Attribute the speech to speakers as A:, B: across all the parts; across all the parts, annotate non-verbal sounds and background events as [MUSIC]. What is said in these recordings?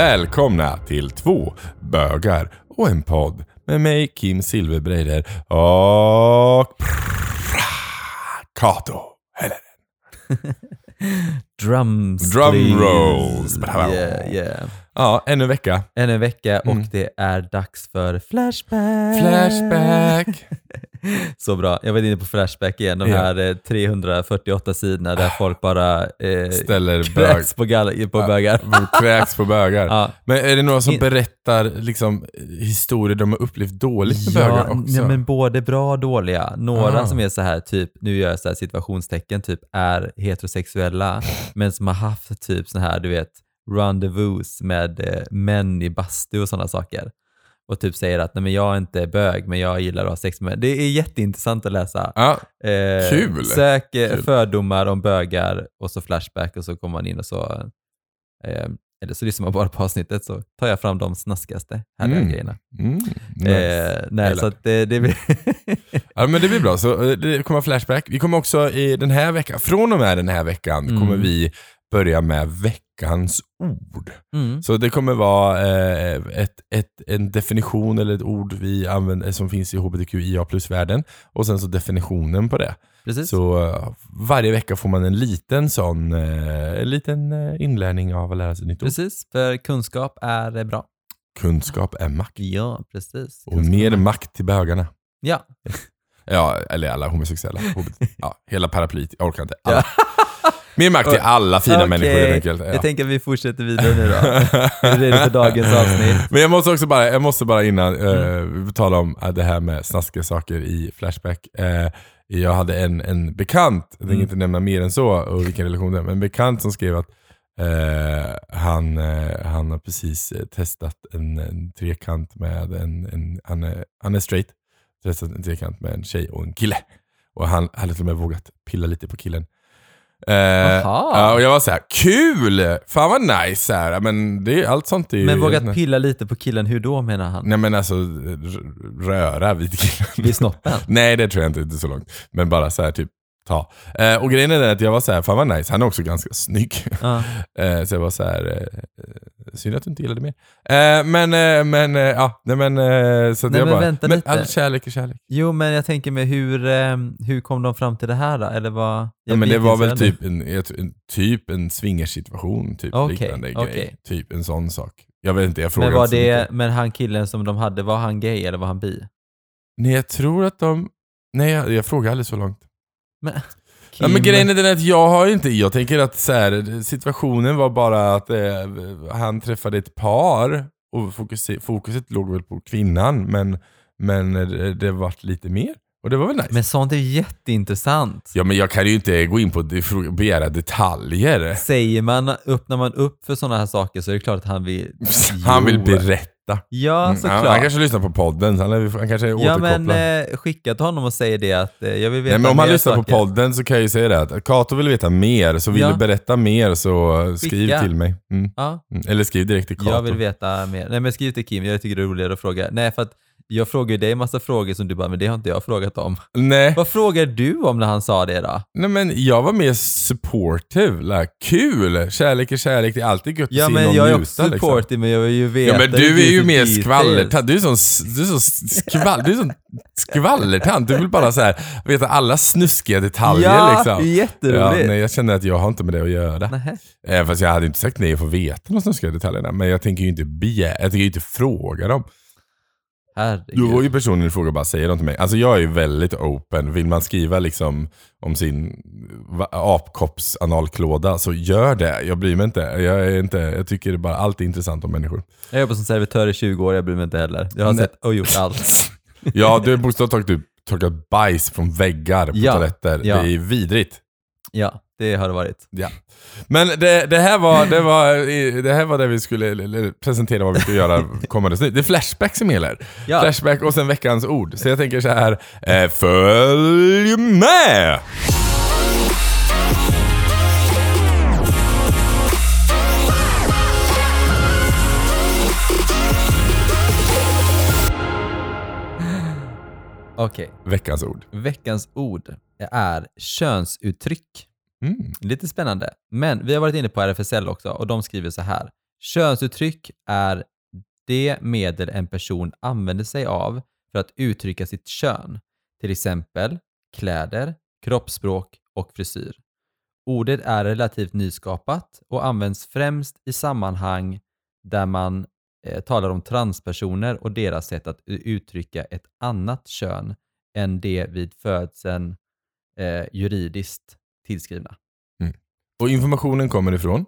A: välkomna till två bögar och en podd med mig Kim Silverbreider och Kato Helleren. [LAUGHS]
B: Drums.
A: Drum rolls.
B: Yeah, yeah.
A: Ja, ännu en vecka.
B: Ännu en vecka och
A: Mm.
B: det är dags för Flashback.
A: Flashback. [LAUGHS]
B: Så bra. Jag var inne på Flashback igen, de
A: Ja.
B: här eh, 348 sidorna där folk bara eh,
A: Ställer
B: kräks på, på bögar. [LAUGHS]
A: Kräks på bögar.
B: Ja.
A: Men är det några som
B: In-
A: berättar liksom, historier de har upplevt dåligt med bögar
B: Ja,
A: också?
B: ja, men både bra och dåliga. Några
A: Ah.
B: som är så här, typ, nu gör jag så här situationstecken, typ är heterosexuella, men som har haft typ så här, du vet, rendezvous med eh, män i bastu och sådana saker. Och typ säger att nej men jag är inte bög, men jag gillar att ha sex med Det är jätteintressant att läsa.
A: Ja,
B: Eh,
A: Kul.
B: Sök eh,
A: Kul.
B: fördomar om bögar och så Flashback och så kommer man in och så, eh, eller så lyssnar man bara på avsnittet så tar jag fram de snaskigaste härliga
A: Mm.
B: grejerna.
A: mm, nice.
B: Eh, nej, så att det, det blir... [LAUGHS]
A: Ja men det blir bra, så eh, det kommer Flashback. Vi kommer också i den här veckan, från och med den här veckan,
B: Mm.
A: kommer vi börja med veckans ord.
B: mm.
A: Så det kommer vara eh, ett, ett, en definition eller ett ord vi använder som finns i hbtqia plus-världen och sen så definitionen på det.
B: Precis.
A: Så eh, varje vecka får man en liten sån, eh, en liten eh, inlärning av att lära sig nytt ord.
B: Precis, för kunskap är eh, bra.
A: Kunskap är makt.
B: Ja, precis.
A: Och mer makt till bögarna.
B: Ja, [LAUGHS]
A: Ja, eller alla homosexuella. [LAUGHS] Ja, hela paraplyet. Jag orkar inte. Alla. Mer makt till [LAUGHS] alla fina
B: Okej,
A: människor helt enkelt. Ja.
B: jag tänker att vi fortsätter vidare nu då. är du redo för dagens avsnitt?
A: Men jag måste också bara, jag måste bara innan
B: Mm.
A: eh, tala om eh, det här med snaskiga saker i Flashback. Eh, jag hade en, en bekant, jag tänker
B: Mm.
A: inte nämna mer än så och vilken relation det är, men en bekant som skrev att eh, han, eh, han har precis eh, testat en, en trekant med en, en han, är, han är straight, en trekant med en tjej och en kille. Och han hade till och med vågat pilla lite på killen. Eh, ja, och jag var så här: kul! Fan vad nice! Så här. Men det, allt sånt är ju...
B: Men vågat pilla lite på killen, hur då menar han?
A: Nej men alltså röra vid killen.
B: Vid snoppen? [LAUGHS]
A: Nej det tror jag inte, inte så långt. Men bara så här typ ta. Eh, och grejen är den att jag var så här, fan vad nice, han är också ganska snygg.
B: Ja. [LAUGHS]
A: Eh, så jag var så här, eh, synd att du inte gillade mer. Eh, men, eh, men, eh, ja, nej men, eh, så
B: Nej,
A: jag
B: men
A: bara,
B: vänta
A: men
B: lite.
A: all kärlek är kärlek.
B: Jo, men jag tänker med hur, eh, hur kom de fram till det här då? Eller vad?
A: Ja, men det var väl typ en, en, typ en swingersituation, typ
B: Okej,
A: liknande
B: okej.
A: grej. Typ en sån sak. Jag vet inte, jag
B: nu.
A: frågar
B: Men var
A: mycket.
B: det, men han killen som de hade, var han gay eller var han bi?
A: Nej jag tror att de, nej jag, jag frågar aldrig så långt.
B: Men,
A: Ja, men grejen är den att jag har inte, jag tänker att så här, situationen var bara att eh, han träffade ett par och fokus, fokuset låg väl på kvinnan men, men eh, det vart lite mer. Och det var väl nice.
B: Men sånt är jätteintressant.
A: ja men jag kan ju inte gå in på det- fråga- begära detaljer.
B: Säger man, öppnar man upp för sådana här saker så är det klart att han vill...
A: Han vill
B: Jo.
A: Berätta.
B: Ja,
A: Mm,
B: såklart.
A: han, han kanske lyssnar på podden, han, är, han kanske är
B: ja, men eh, skicka till honom och säg det att eh, jag vill veta
A: Nej, men om han lyssnar på
B: saker.
A: podden så kan jag ju säga det att Kato vill veta mer, så vill
B: Ja.
A: du berätta mer så skriv
B: Skicka.
A: till mig. Mm.
B: Ja,
A: Mm. Eller skriv direkt till Kato.
B: jag vill veta mer. Nej men skriv till Kim, jag tycker det är roligare att fråga. Nej för att jag frågar ju dig en massa frågor som du bara, men det har inte jag frågat om.
A: Nej.
B: Vad frågar du om när han sa det då?
A: Nej men jag var mer supportive, like, kul! Kärlek är kärlek, det är alltid gött
B: Ja
A: att se
B: men
A: någon
B: jag är
A: njuta,
B: också
A: liksom.
B: supportive men jag vill ju veta
A: Ja men du är ju mer skvallertant, du är sån, du är sån skvall, du är sån skvallertant, du vill bara så här, veta alla snuskiga detaljer
B: Ja,
A: liksom.
B: jätteroligt.
A: Ja, nej, jag känner att jag har inte med det att göra.
B: Nähä.
A: Även fast jag hade inte sagt nej att få veta de snuskiga detaljerna, men jag tänker ju inte begära, jag tänker ju inte fråga dem.
B: Herregud.
A: Du var ju personen i fråga bara säger dem till mig. Alltså jag är väldigt open. Vill man skriva liksom om sin apkoppsanalklåda så gör det. Jag bryr mig inte. Jag, är inte, jag tycker bara allt är intressant om människor.
B: Jag har jobbat som servitör i 20 år, jag bryr mig inte heller. Jag har
A: Nej.
B: sett och gjort allt. [LAUGHS]
A: Ja, du har bokstavligt taget torkat bajs från väggar på
B: Ja,
A: toaletter.
B: ja.
A: Det är vidrigt.
B: Ja, det har det varit.
A: Ja. Men det, det, här var, det, var, det här var det vi skulle presentera vad vi ska göra kommande snitt. Det är Flashback som gäller.
B: Ja.
A: Flashback och sen veckans ord. Så jag tänker så här, eh, följ med!
B: Okej,
A: Veckans ord.
B: veckans ord är könsuttryck.
A: Mm.
B: Lite spännande. Men vi har varit inne på RFSL också och de skriver så här. Könsuttryck är det medel en person använder sig av för att uttrycka sitt kön, till exempel kläder, kroppsspråk och frisyr. Ordet är relativt nyskapat och används främst i sammanhang där man eh, talar om transpersoner och deras sätt att uttrycka ett annat kön än det vid födseln eh, juridiskt tillskrivna.
A: Och informationen kommer ifrån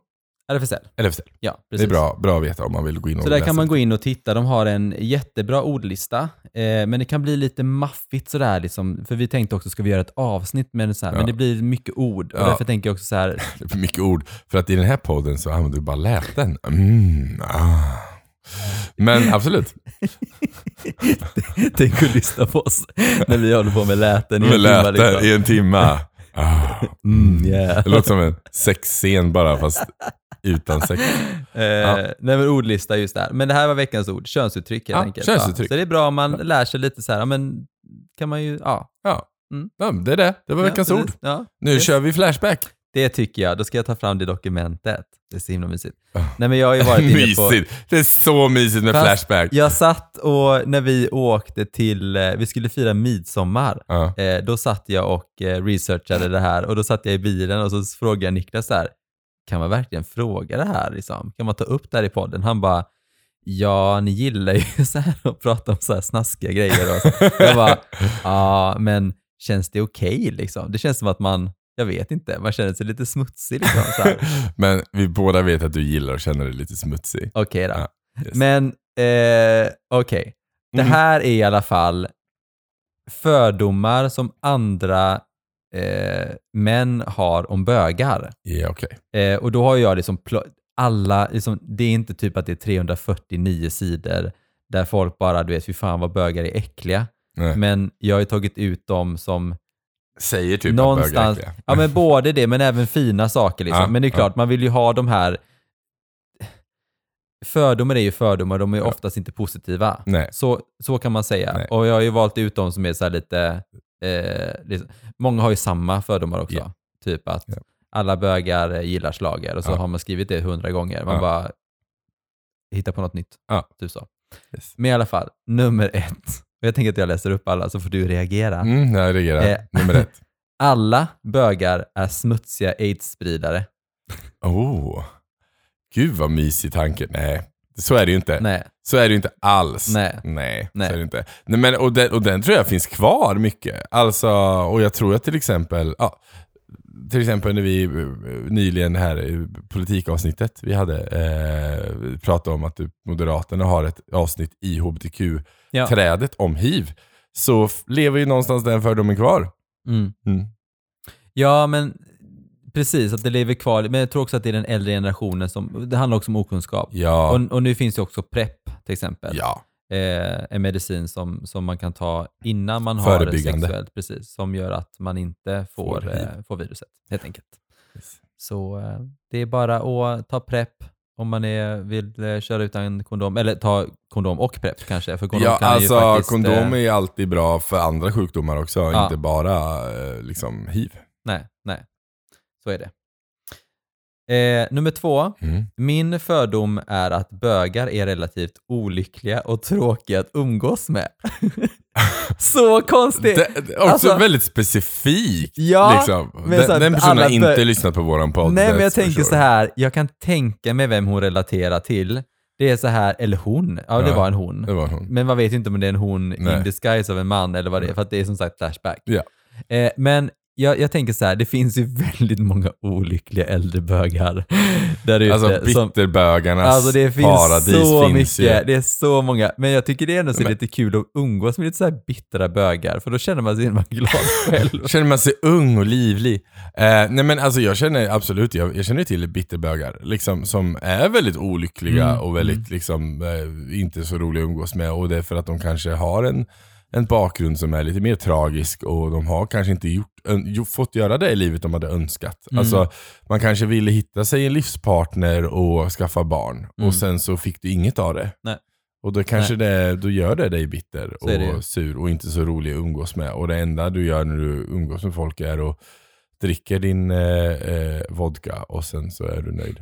B: RFSL.
A: LFSL.
B: Ja,
A: Det
B: precis.
A: är bra, bra att veta om man vill gå in och
B: Så där
A: läsa
B: kan man gå in och titta. De har en jättebra ordlista, eh, men det kan bli lite maffigt sådär. Liksom, för vi tänkte också, ska vi göra ett avsnitt med det så här?
A: Ja.
B: Men det blir mycket ord. Och
A: Ja.
B: därför tänker jag också så här, [LAUGHS]
A: Det för mycket ord. För att i den här podden så använder du bara läten. Mm, ah. Men absolut. [LAUGHS]
B: tänk att lyssna på oss när vi håller på med läten i en timme,
A: läten
B: liksom.
A: i en timme. Ah.
B: Mm, yeah.
A: Det låter som en sexscen bara fast utan sex. [LAUGHS]
B: Eh, Nej men ordlista just där. Men det här var veckans ord, könsuttryck helt
A: Ja,
B: enkelt.
A: könsuttryck.
B: Ja. Så det är bra om man lär sig lite så här, ja, men kan man ju, ja.
A: Ja.
B: Mm.
A: ja, det är det. Det var veckans
B: ja,
A: ord.
B: Ja,
A: Nu kör vi Flashback.
B: Det tycker jag. Då ska jag ta fram det dokumentet. Det är så himla mysigt.
A: Ah.
B: Nej men jag har ju varit inne på... [LAUGHS]
A: Mysigt. Det är så mysigt med
B: Fast
A: Flashback.
B: Jag satt och när vi åkte till, eh, vi skulle fira midsommar,
A: Ja.
B: eh, då satt jag och eh, researchade det här och då satt jag i bilen och så frågade jag Niklas så här, kan man verkligen fråga det här liksom? Kan man ta upp det här i podden? Han bara, ja ni gillar ju [LAUGHS] så här att prata om så här snaskiga grejer. Och så. Jag bara, [LAUGHS] ja men känns det okej liksom? Det känns som att man, jag vet inte, man känner sig lite smutsig liksom. Så här. [LAUGHS]
A: Men vi båda vet att du gillar att känna dig lite smutsig.
B: Okej då.
A: Ja, yes.
B: Men eh, okej, det
A: Mhm.
B: här är i alla fall fördomar som andra eh, män har om bögar.
A: Ja, okej.
B: Eh, och då har jag liksom alla, liksom, det är inte typ att det är 349 sidor där folk bara, du vet, fy fan vad bögar är äckliga.
A: Nej.
B: Men jag har ju tagit ut dem som
A: Säger typ
B: någonstans,
A: att bögar är äckliga.
B: ja men både det men även fina saker liksom.
A: Ja,
B: men det är
A: ja.
B: klart, man vill ju ha de här Fördomar är ju fördomar, de är ju
A: Ja.
B: oftast inte positiva.
A: Nej.
B: Så, så kan man säga.
A: Nej.
B: Och jag har ju valt ut de som är så här lite, eh, liksom, många har ju samma fördomar också.
A: Ja.
B: Typ att
A: Ja.
B: alla bögar gillar slager och så
A: Ja.
B: har man skrivit det hundra gånger. Man
A: Ja.
B: bara hittar på något nytt.
A: Ja.
B: Typ så.
A: Yes.
B: Men i alla fall, nummer ett. Jag tänker att jag läser upp alla så får du reagera.
A: Mm, jag reagerar.
B: Eh.
A: Nummer ett. [LAUGHS]
B: Alla bögar är smutsiga aids-spridare.
A: Oh. Gud vad mysig tanke. Nej, så är det ju inte.
B: Nej.
A: Så är det ju inte alls.
B: Nej.
A: Nej,
B: Nej.
A: så är det inte. Nej, men, och, den, och den tror jag finns kvar mycket. Alltså, och jag tror att till exempel, ja, till exempel när vi eh, nyligen här i politikavsnittet vi hade eh, pratat om att Moderaterna har ett avsnitt i
B: Ja.
A: hbtq-trädet om hiv. Så lever ju någonstans den fördomen kvar.
B: Mm.
A: Mm.
B: Ja, men precis, att det lever kvar. Men jag tror också att det är den äldre generationen som, det handlar också om okunskap.
A: Ja,
B: Och, och nu finns det också PREP till exempel.
A: ja,
B: Eh, en medicin som, som man kan ta innan man har
A: Förebyggande.
B: sexuellt, precis, som gör att man inte får,
A: Får
B: eh, får viruset helt enkelt.
A: Yes.
B: Så eh, det är bara att ta PREP om man är, vill eh, köra utan kondom, eller ta kondom och PREP kanske. För kondom
A: ja
B: kan ju
A: alltså
B: faktiskt,
A: kondom
B: eh,
A: är ju alltid bra för andra sjukdomar också,
B: Ja.
A: inte bara eh, liksom hiv.
B: Nej, nej. Så är det. Eh, nummer två.
A: Mm.
B: Min fördom är att bögar är relativt olyckliga och tråkiga att umgås med. [LAUGHS] så konstigt!
A: Det, det också
B: Alltså-
A: väldigt specifikt.
B: Ja,
A: liksom. den, den personen har inte
B: bö-
A: lyssnat på våran podd.
B: Nej, men jag tänker
A: sure.
B: så här. jag kan tänka mig vem hon relaterar till. Det är så här, eller hon, ja det
A: Ja,
B: var en hon.
A: Det var hon.
B: Men man vet ju inte om det är en hon
A: Nej.
B: in disguise av en man eller vad det är, för att det är som sagt flashback.
A: Ja.
B: Eh, men jag, jag tänker så här, det finns ju [LAUGHS] väldigt många olyckliga äldre bögar där ute.
A: Alltså bitterbögarnas
B: Alltså det finns
A: paradis
B: så
A: finns
B: mycket,
A: ju.
B: det är så många. Men jag tycker det är ändå så
A: Men-
B: lite kul att umgås med lite så här bittra bögar, för då känner man sig [LAUGHS] man glad själv. [LAUGHS]
A: Känner man sig ung och livlig. Eh, nej men alltså jag känner absolut, jag, jag känner till bitterbögar liksom, som är väldigt olyckliga
B: Mm,
A: och väldigt liksom, eh, inte så roliga att umgås med. Och det är för att de kanske har en, en bakgrund som är lite mer tragisk och de har kanske inte gjort, fått göra det i livet de hade önskat.
B: Mm.
A: Alltså, man kanske ville hitta sig en livspartner och skaffa barn
B: Mm.
A: och sen så fick du inget av det.
B: Nej.
A: Och då kanske det, då gör det dig bitter
B: Så
A: och sur och inte så rolig att umgås med. Och det enda du gör när du umgås med folk är att dricker din eh, eh, vodka och sen så är du nöjd.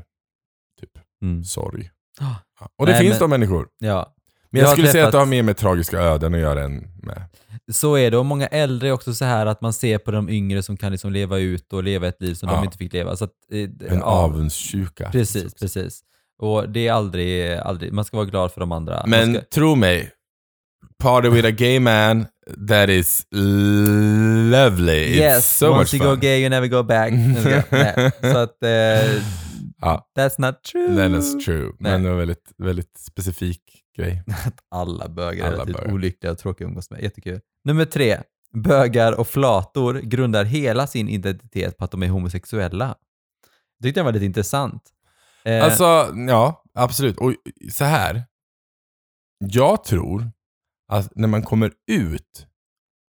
A: Typ.
B: Mm.
A: Sorg. Ja. Och det
B: Nej,
A: finns
B: men-
A: de människor.
B: Ja,
A: Men jag,
B: Jag
A: skulle säga att det har mer med tragiska öden att göra än med...
B: så är det. Och många äldre är också så här att man ser på de yngre som kan liksom leva ut och leva ett liv som
A: Ja.
B: de inte fick leva. Så att, eh,
A: En
B: ja,
A: avundsjuka.
B: Precis, precis. Och det är aldrig, aldrig, man ska vara glad för de andra.
A: Men
B: ska,
A: tro mig, party with a gay man that is lovely. It's
B: yes,
A: so
B: once
A: much
B: you
A: fun.
B: go gay you never go back. [LAUGHS] Så att, eh,
A: Ja.
B: that's not true.
A: That is true.
B: Nej.
A: Men det var väldigt, väldigt specifik grej. [LAUGHS]
B: Alla bögar är
A: Alla
B: relativt
A: bögar.
B: olyckliga och tråkiga att umgås med. Jättekul. Nummer tre. Bögar och flator grundar hela sin identitet på att de är homosexuella. Det tyckte jag var lite intressant. Eh,
A: Alltså, ja, absolut. Och så här. Jag tror att när man kommer ut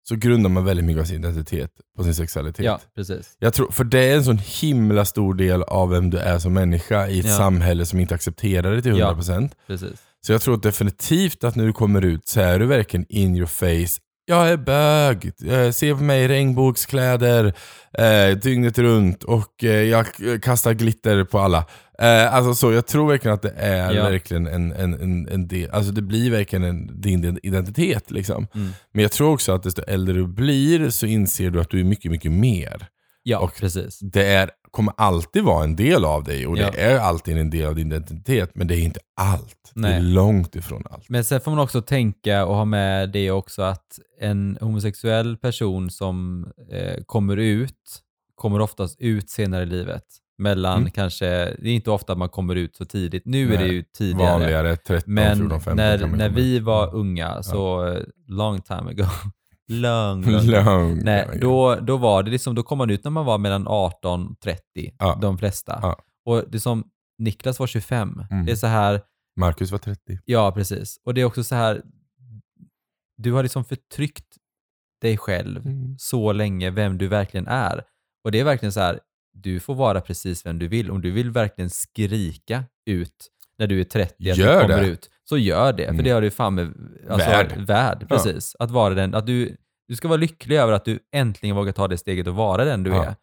A: så grundar man väldigt mycket av sin identitet på sin sexualitet.
B: ja, precis.
A: Jag tror, för det är en sån himla stor del av vem du är som människa i ett
B: Ja.
A: samhälle som inte accepterar det till 100%.
B: precis.
A: Så jag tror definitivt att när du kommer ut så är du verkligen in your face. Jag är bög, eh, se på mig i regnbågskläder eh, dygnet runt och eh, jag kastar glitter på alla. Eh, alltså så, jag tror verkligen att det är
B: Ja.
A: verkligen en, en, en, en del, alltså det blir verkligen en, din identitet liksom.
B: Mm.
A: Men jag tror också att desto äldre du blir så inser du att du är mycket, mycket mer.
B: Ja,
A: Och-
B: precis.
A: Det är, kommer alltid vara en del av dig och
B: Ja.
A: det är alltid en del av din identitet, men det är inte allt. Det är
B: Nej.
A: långt ifrån allt.
B: Men sen får man också tänka och ha med det också att en homosexuell person som eh, kommer ut, kommer oftast ut senare i livet. Mellan
A: Mm.
B: kanske, det är inte ofta man kommer ut så tidigt. Nu är det
A: Nej,
B: ju tidigare.
A: Vanligare 13,
B: Men
A: 14, 15
B: när,
A: kan man
B: när
A: komma
B: vi var unga, så eh, long time ago, [LAUGHS] long,
A: Lång [LAUGHS]
B: Nej, då, då var det liksom, då kom man ut när man var mellan 18 och 30,
A: Ja.
B: de flesta.
A: Ja.
B: Och det som Niklas var 25,
A: Mm.
B: det är så här,
A: Marcus var 30.
B: Ja, precis. Och det är också så här, du har liksom förtryckt dig själv
A: Mm.
B: så länge, vem du verkligen är. Och det är verkligen så här, du får vara precis vem du vill. Om du vill verkligen skrika ut när du är 30 att
A: Gör
B: du kommer
A: det.
B: ut, så gör det. För
A: Mm.
B: det har du fan med, alltså,
A: Värd.
B: värd.
A: Ja.
B: Precis. Att vara den, att du, du ska vara lycklig över att du äntligen vågar ta det steget och vara den du
A: Ja.
B: är.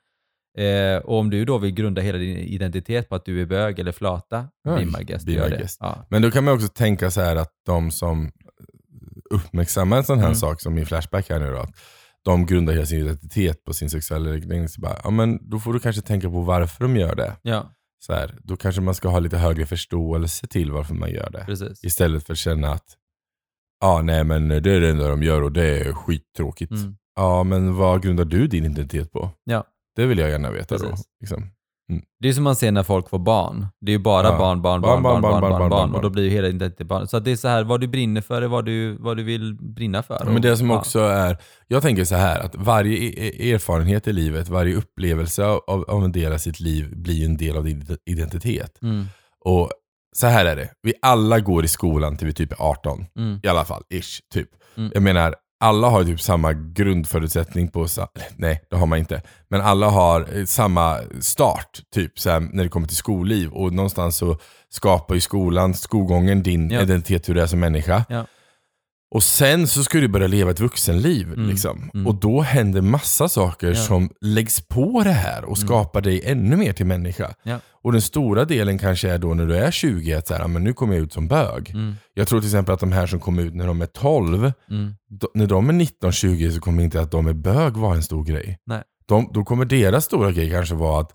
B: Eh, och om du då vill grunda hela din identitet på att du är bög eller flata,
A: Ja,
B: be my guest,
A: be my guest.
B: Ja.
A: Men då kan man också tänka så här att de som uppmärksammar en sån här
B: Mm.
A: sak som i Flashback här nu då, att de grundar hela sin identitet på sin sexuella läggning. Så bara, ja, men då får du kanske tänka på varför de gör det.
B: ja,
A: Så här, då kanske man ska ha lite högre förståelse till varför man gör det.
B: precis.
A: Istället för att känna att ja, nej men det är det enda de gör och det är skittråkigt.
B: Mm.
A: Ja, men vad grundar du din identitet på?
B: Ja.
A: Det vill jag gärna veta då.
B: Precis.
A: Liksom.
B: Det är som man ser när folk får barn. Det är ju bara
A: Ja.
B: barn, barn, barn, barn, barn, barn, barn,
A: barn.
B: och då blir ju hela identiteten barn. Så det är så här, vad du brinner för är vad du, vad du vill brinna för.
A: Ja, Men det som också är, jag tänker så här att varje e- e- erfarenhet i livet, varje upplevelse av, av en del av sitt liv blir en del av din identitet.
B: Mm,
A: Och så här är det, vi alla går i skolan till vi typ är 18.
B: mm,
A: I alla fall, ish, typ.
B: Mm.
A: Jag menar, alla har typ samma grundförutsättning på, nej det har man inte. Men alla har eh, samma start, typ så här, när det kommer till skolliv. Och någonstans så skapar ju skolan, skolgången din
B: Ja.
A: identitet hur du är som människa.
B: Ja.
A: Och sen så ska du börja leva ett vuxenliv.
B: Mm.
A: Liksom.
B: Mm.
A: Och då händer massa saker
B: Ja.
A: som läggs på det här och
B: Mm.
A: skapar dig ännu mer till människa.
B: Ja.
A: Och den stora delen kanske är då när du är 20, att så här, "Ah, men nu kommer jag ut som bög.
B: mm,
A: Jag tror till exempel att de här som kommer ut när de är 12,
B: mm.
A: då, när de är 19-20 så kommer inte att de är bög vara en stor grej.
B: Nej.
A: De, då kommer deras stora grej kanske vara att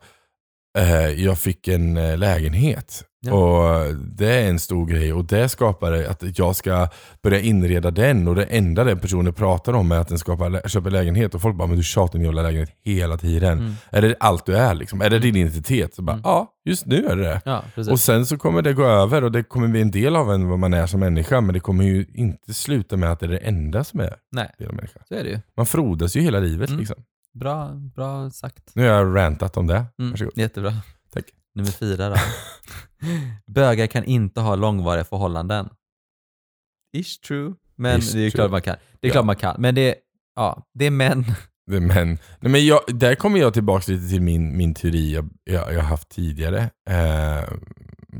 A: jag fick en eh, lägenhet.
B: Ja.
A: Och Det är en stor grej och det skapar att jag ska börja inreda den och det enda den personen pratar om är att den skapar, köper lägenhet och folk bara men du tjatar om jävla lägenhet hela tiden.
B: Mm.
A: Är det allt du är liksom? Är det din identitet? Så bara,
B: Mm.
A: ja, just nu är det det.
B: Ja.
A: Och sen så kommer det gå över och det kommer bli en del av en vad man är som människa. Men det kommer ju inte sluta med att det är det enda som är
B: Nej,
A: del av människa.
B: så är det ju.
A: Man frodas ju hela livet
B: Mm.
A: liksom.
B: Bra, bra sagt.
A: Nu har jag rantat om det.
B: Mm.
A: Varsågod.
B: Jättebra.
A: Tack.
B: Nummer fyra då. [LAUGHS] Bögar kan inte ha långvariga förhållanden. Ish true. Men
A: Ish
B: det är ju
A: true.
B: klart man kan. Det är
A: Ja.
B: klart man kan. Men det, ja, det är män.
A: Det- Men, nej, men jag, där kommer jag tillbaka lite till min, min teori jag, jag, jag haft tidigare. Eh,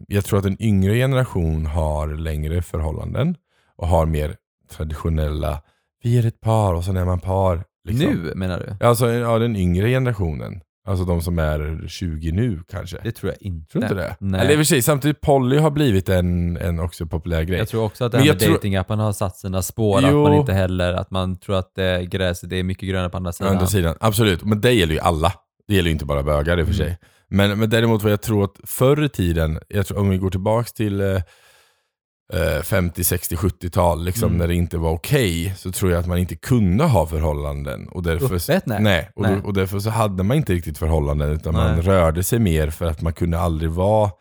A: jag tror att en yngre generation har längre förhållanden och har mer traditionella, vi är ett par och sen är man par. Liksom.
B: Nu menar du?
A: Alltså ja, den yngre generationen. Alltså de som är 20 nu kanske.
B: Det tror jag inte.
A: Tror inte det?
B: Nej.
A: Eller i och för sig, samtidigt Polly har blivit en, en också populär grej.
B: Jag tror också att det här med
A: tror-
B: datingapparna har satt sina spår.
A: Jo.
B: Att man inte heller, att man tror att eh, gräset är mycket grönare på andra sidan.
A: andra sidan, absolut. Men det gäller ju alla. Det gäller ju inte bara bögar i och för
B: Mm.
A: sig. Men, men däremot vad jag tror att förr i tiden, jag tror, om vi går tillbaks till eh, 50, 60, 70-tal, liksom,
B: Mm.
A: när det inte var okej, så tror jag att man inte kunde ha förhållanden. Och därför,
B: Öppet? Nej.
A: Nej, och,
B: Nej.
A: Då, och därför så hade man inte riktigt förhållanden, utan
B: Nej.
A: man rörde sig mer för att man kunde aldrig vara,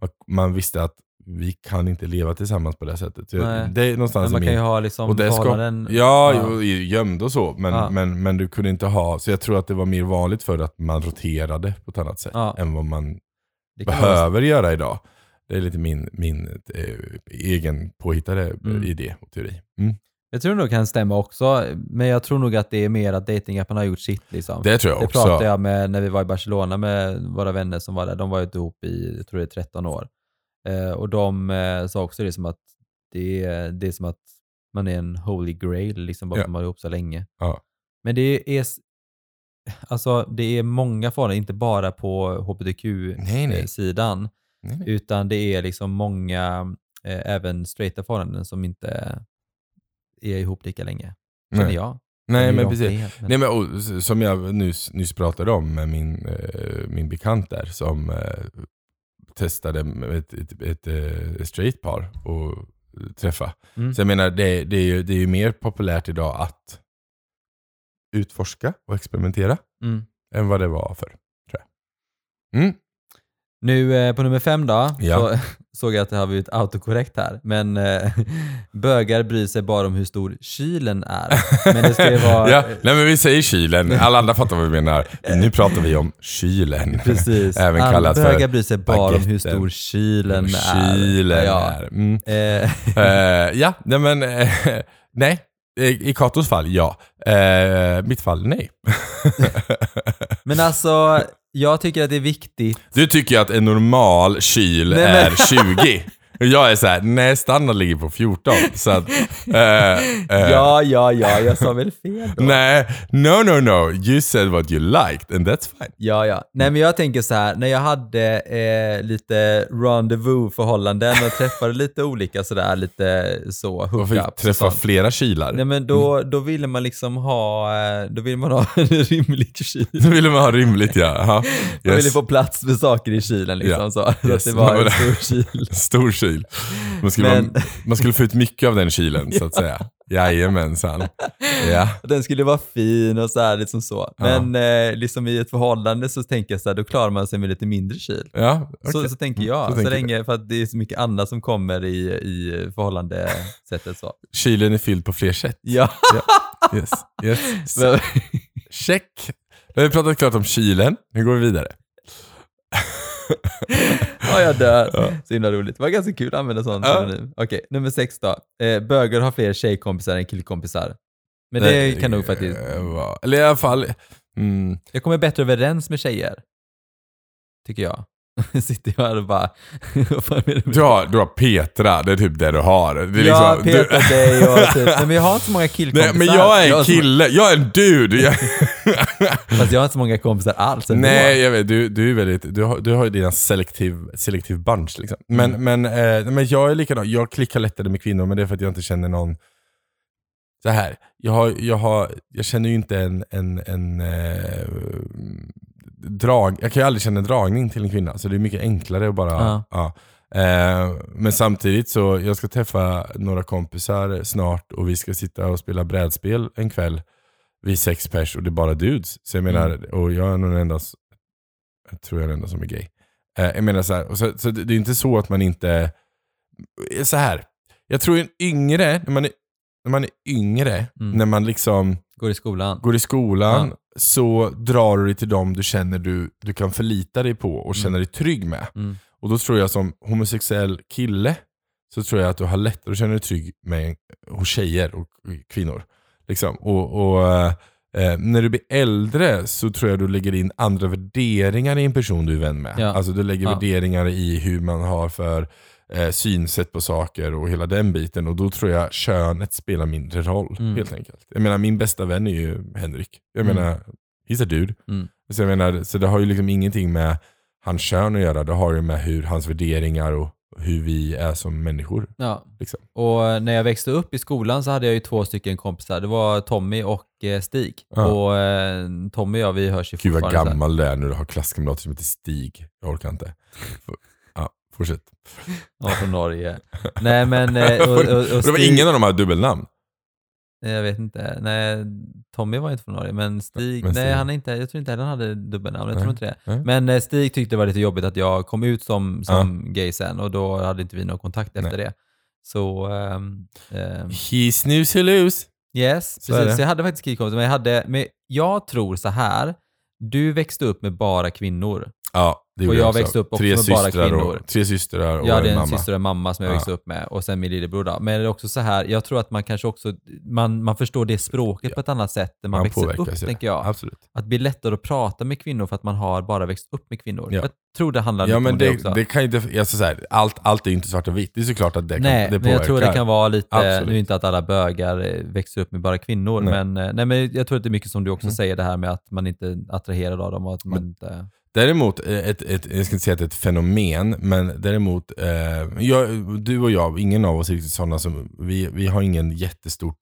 A: man, man visste att vi kan inte leva tillsammans på det sättet.
B: Nej.
A: Det är någonstans
B: Men man
A: i
B: kan
A: min-
B: ju ha liksom
A: och det ska,
B: förhållanden.
A: ja,
B: Ja.
A: Gömd och så, men,
B: Ja.
A: men, men du kunde inte ha, så jag tror att det var mer vanligt för att man roterade på ett annat sätt
B: Ja.
A: än vad man
B: kan vara-
A: behöver göra idag. Det är lite min, min eh, egen påhittade
B: Mm.
A: idé och teori. Mm.
B: Jag tror nog kan stämma också, men jag tror nog att det är mer att datingapparna har gjort sitt. Liksom.
A: Det tror jag
B: Det
A: också.
B: pratade jag med när vi var i Barcelona med våra vänner som var där. De var ju ihop i, jag tror det är 13 år. Eh, och de eh, sa också det som att det är, det är som att man är en holy grail, liksom, bara
A: Ja.
B: för att man har ihop så länge.
A: Ja.
B: Men det är, alltså, det är många förhållanden, inte bara på hbtq-sidan, Utan det är liksom många, eh, även straighta förhållanden som inte är ihop lika länge. Känner
A: Nej.
B: jag.
A: Nej, men precis.
B: fler, men-
A: Nej, men, och, som jag nyss, nyss pratade om med min, eh, min bekant där som eh, testade med ett, ett, ett, eh, straight par och träffa.
B: Mm.
A: Så jag menar, det, det, är ju, det är ju mer populärt idag att utforska och experimentera
B: Mm.
A: än vad det var för tror jag. Mm.
B: Nu eh, på nummer fem då,
A: Ja.
B: så [LAUGHS] såg jag att det har blivit autokorrekt här. Men eh, [LAUGHS] bögar bryr sig bara om hur stor kylen är. Men det ska ju vara... [LAUGHS]
A: Ja, nej men vi säger kylen, alla andra fattar vad vi menar. Nu pratar vi om kylen.
B: Precis.
A: Även
B: Alla
A: kallat för
B: bögar bryr sig bara om hur stor kylen är.
A: Kylen
B: Ja.
A: är. Mm.
B: Eh,
A: Eh, ja, nej men eh, nej. I i Katos fall, ja. Eh, mitt fall, nej.
B: men alltså, jag tycker att det är viktigt.
A: Du tycker att en normal kyl
B: Nej, men-
A: är 20. [LAUGHS] Jag är så här, nej standard ligger på 14. Så att, eh, eh,
B: Ja, ja, ja, jag sa väl fel då?
A: Nej, no no no. You said what you liked and that's fine.
B: Ja, ja. Nej, men jag tänker så här, när jag hade eh, lite rendezvous-förhållanden och träffade lite olika sådär, lite så, hookups
A: träffa flera kylar?
B: Nej men då, då ville man liksom ha, eh, då ville man ha [LAUGHS] en rimlig kyl.
A: Då ville man ha rimligt ja. Aha.
B: Man ville
A: Yes.
B: få plats med saker i kylen liksom.
A: Ja.
B: Så, så
A: Yes.
B: att det var [LAUGHS] en stor kyl.
A: Stor kyl. Man skulle,
B: Men-
A: vara, man skulle få ut mycket av den kylen så att säga. [LAUGHS] Jajamensan. Ja.
B: Den skulle vara fin och så här liksom så. Men eh, liksom i ett förhållande så tänker jag så här, då klarar man sig med lite mindre kyl.
A: Ja,
B: Så,
A: okej.
B: så tänker
A: Mm,
B: jag.
A: så
B: Så,
A: tänker
B: länge, för att det är så mycket annat som kommer i, i förhållandesättet så.
A: Kylen är fylld på fler sätt.
B: Ja.
A: Yes. Yes. [LAUGHS]
B: Men-
A: Check. Då har vi pratat klart om kylen. Nu går vi vidare.
B: Ja, jag dör.
A: Ja.
B: Så himla roligt. Det var ganska kul att använda sånt.
A: Ja.
B: Okej, nummer sex då. Eh, bögar har fler tjejkompisar än killkompisar. Men det
A: Nej,
B: kan nog faktiskt...
A: eh, va- Eller i alla fall, mm,
B: Jag kommer bättre överens med tjejer. Tycker jag. [LAUGHS] Sitter jag här och bara... [LAUGHS]
A: du, har, du har Petra, det är typ det du har. Det är
B: ja,
A: liksom,
B: Peter,
A: du, [LAUGHS]
B: dig och typ. Men jag har inte så många killkompisar.
A: Nej, men jag är en kille, jag är en dude. Jag,
B: Fast jag har inte så många kompisar alls ändå.
A: nej, jag vet, du, du är väldigt, du har, du har ju dina selektiv, selektiv bunch liksom. Men,
B: Mm.
A: men, eh, men jag är likadan, jag klickar lättare med kvinnor, men det är för att jag inte känner någon så här, jag, har, jag, har, jag känner ju inte en, en, en eh, drag, jag kan ju aldrig känna dragning till en kvinna, så det är mycket enklare att bara,
B: Ja.
A: ja. Eh, men samtidigt så, jag ska träffa några kompisar snart och vi ska sitta och spela brädspel en kväll. Vi är sex pers och det är bara dudes. Så jag menar,
B: Mm.
A: och jag är nog den enda, jag tror jag är den enda som är gay. Eh, jag menar så här, så, så det, det är inte så att man inte, så här. jag tror en yngre, när man är, när man är yngre,
B: Mm.
A: när man liksom
B: Går i skolan.
A: går i skolan,
B: Ja.
A: Så drar du dig till dem du känner du, du kan förlita dig på och känner dig trygg med.
B: Mm.
A: Och då tror jag som homosexuell kille, så tror jag att du har lättare att känna dig trygg med, hos tjejer och kvinnor. Liksom. Och, och eh, eh, när du blir äldre så tror jag du lägger in andra värderingar i en person du är vän med.
B: Ja.
A: Alltså du lägger
B: Ja.
A: värderingar i hur man har för eh, synsätt på saker och hela den biten. Och då tror jag könet spelar mindre roll
B: Mm.
A: helt enkelt. Jag menar min bästa vän är ju Henrik. Jag
B: Mm.
A: menar, he's a dude.
B: Mm.
A: Så, jag menar, så det har ju liksom ingenting med hans kön att göra. Det har ju med hur hans värderingar och hur vi är som människor.
B: Ja.
A: Liksom.
B: Och eh, när jag växte upp i skolan så hade jag ju två stycken kompisar. Det var Tommy och eh, Stig.
A: Ja.
B: Och eh, Tommy och jag, vi hörs ju
A: Gud vad
B: fortfarande. så här.
A: gammal du är när du har klasskamrater som heter Stig. Jag orkar inte. [LAUGHS] Ja, fortsätt.
B: Ja, från Norge. Nej men, eh, och, och, och
A: det var ingen av dem har dubbelnamn.
B: jag vet inte. Nej, Tommy var inte från Norge, men Stig,
A: Men
B: nej
A: Stig-
B: han är inte, jag tror inte heller han hade dubbelnamn. Jag
A: Nej.
B: tror inte det.
A: Nej.
B: Men eh, Stig tyckte det var lite jobbigt att jag kom ut som, som gay sen och då hade inte vi någon kontakt efter
A: Nej.
B: det. Så, ehm, ehm,
A: He snooze who lose.
B: yes,
A: Så
B: precis. Så jag hade faktiskt killkompisar, men jag hade, men jag tror så här. Du växte upp med bara kvinnor.
A: Ja,
B: Och jag växte upp också
A: tre
B: med bara kvinnor.
A: Och, tre systrar och
B: Jag hade
A: en
B: en syster och en mamma som jag
A: Ja.
B: växte upp med och sen min lillebror då. Men det är också så här, jag tror att man kanske också, man, man förstår det språket på ett annat sätt när man,
A: Man
B: växer upp, tänker jag.
A: Absolut.
B: Att det blir lättare att prata med kvinnor för att man har bara växt upp med kvinnor.
A: Ja.
B: Jag tror det handlar
A: Ja
B: lite
A: men
B: om det,
A: det,
B: också.
A: det kan inte, alltså så här, allt, allt är inte svart och vitt. Det är såklart att det, kan,
B: nej,
A: det påverkar.
B: jag tror det kan vara lite,
A: Absolut.
B: nu inte att alla bögar eh, växer upp med bara kvinnor,
A: Nej.
B: men, eh, nej, men jag tror att det är mycket som du också
A: Mm.
B: säger det här med att man inte är attraherad av dem och att man
A: Men-
B: inte...
A: Däremot, eh, ett, ett, jag ska inte säga att det är ett fenomen, men däremot, eh, jag, du och jag, ingen av oss är riktigt sådana som, vi, vi har ingen jättestort